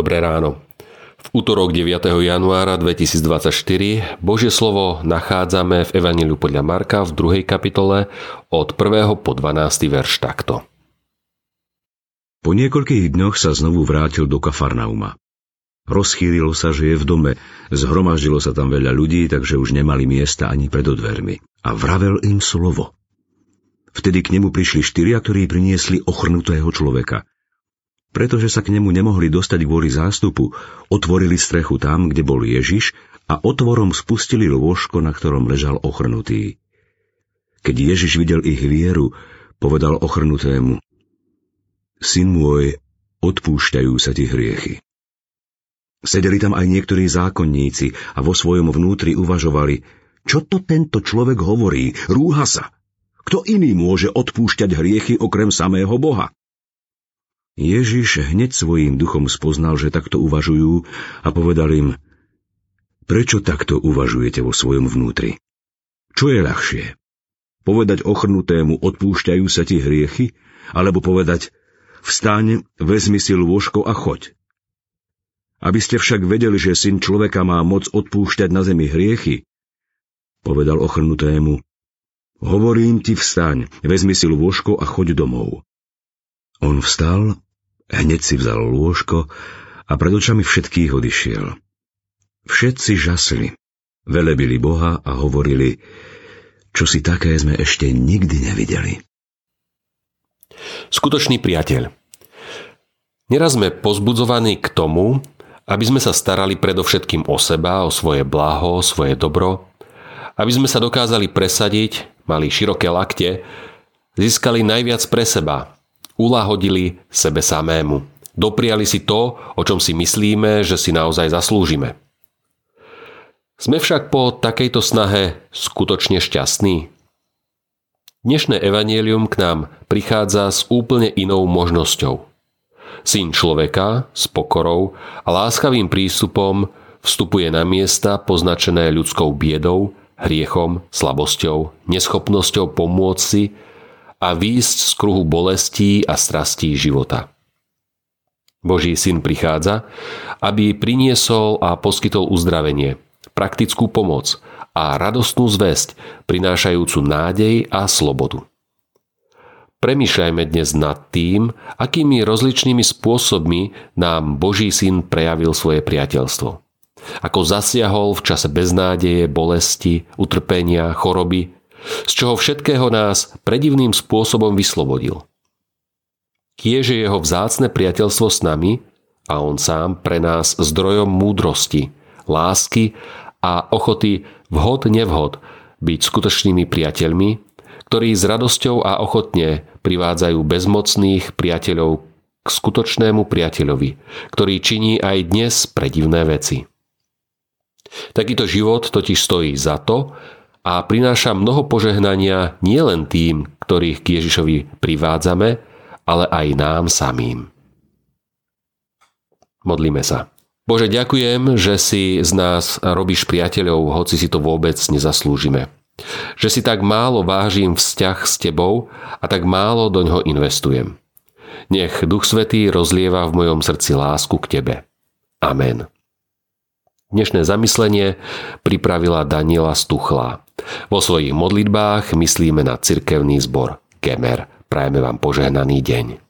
Dobré ráno. V útorok 9. januára 2024 Božie slovo nachádzame v Evangeliu podľa Marka v 2. kapitole od 1. po 12. verš takto. Po niekoľkých dňoch sa znovu vrátil do Kafarnauma. Rozchýrilo sa, že je v dome, zhromaždilo sa tam veľa ľudí, takže už nemali miesta ani pred dvermi. A vravel im slovo. Vtedy k nemu prišli štyria, ktorí priniesli ochrnutého človeka – pretože sa k nemu nemohli dostať kvôli zástupu, otvorili strechu tam, kde bol Ježiš a otvorom spustili lôžko, na ktorom ležal ochrnutý. Keď Ježiš videl ich vieru, povedal ochrnutému, Syn môj, odpúšťajú sa ti hriechy. Sedeli tam aj niektorí zákonníci a vo svojom vnútri uvažovali, čo to tento človek hovorí, rúha sa. Kto iný môže odpúšťať hriechy okrem samého Boha? Ježiš hneď svojím duchom spoznal, že takto uvažujú a povedal im, prečo takto uvažujete vo svojom vnútri? Čo je ľahšie? Povedať ochrnutému odpúšťajú sa ti hriechy? Alebo povedať vstaň, vezmi si lôžko a choď? Aby ste však vedeli, že syn človeka má moc odpúšťať na zemi hriechy, povedal ochrnutému, hovorím ti vstaň, vezmi si lôžko a choď domov. On vstal, hneď si vzal lôžko a pred očami všetkých odišiel. Všetci žasli, velebili Boha a hovorili, čo si také sme ešte nikdy nevideli. Skutočný priateľ. Neraz sme pozbudzovaní k tomu, aby sme sa starali predovšetkým o seba, o svoje blaho, o svoje dobro, aby sme sa dokázali presadiť, mali široké lakte, získali najviac pre seba, ulahodili sebe samému. Dopriali si to, o čom si myslíme, že si naozaj zaslúžime. Sme však po takejto snahe skutočne šťastní? Dnešné evanielium k nám prichádza s úplne inou možnosťou. Syn človeka s pokorou a láskavým prístupom vstupuje na miesta poznačené ľudskou biedou, hriechom, slabosťou, neschopnosťou pomôcť si a výjsť z kruhu bolestí a strastí života. Boží syn prichádza, aby priniesol a poskytol uzdravenie, praktickú pomoc a radostnú zväzť, prinášajúcu nádej a slobodu. Premýšľajme dnes nad tým, akými rozličnými spôsobmi nám Boží syn prejavil svoje priateľstvo. Ako zasiahol v čase beznádeje, bolesti, utrpenia, choroby z čoho všetkého nás predivným spôsobom vyslobodil. Kiež je jeho vzácne priateľstvo s nami a on sám pre nás zdrojom múdrosti, lásky a ochoty vhod nevhod byť skutočnými priateľmi, ktorí s radosťou a ochotne privádzajú bezmocných priateľov k skutočnému priateľovi, ktorý činí aj dnes predivné veci. Takýto život totiž stojí za to, a prináša mnoho požehnania nielen tým, ktorých k Ježišovi privádzame, ale aj nám samým. Modlíme sa. Bože, ďakujem, že si z nás robíš priateľov, hoci si to vôbec nezaslúžime. Že si tak málo vážim vzťah s Tebou a tak málo do ňoho investujem. Nech Duch Svetý rozlieva v mojom srdci lásku k Tebe. Amen. Dnešné zamyslenie pripravila Daniela Stuchla. Vo svojich modlitbách myslíme na cirkevný zbor Gemer. Prajeme vám požehnaný deň.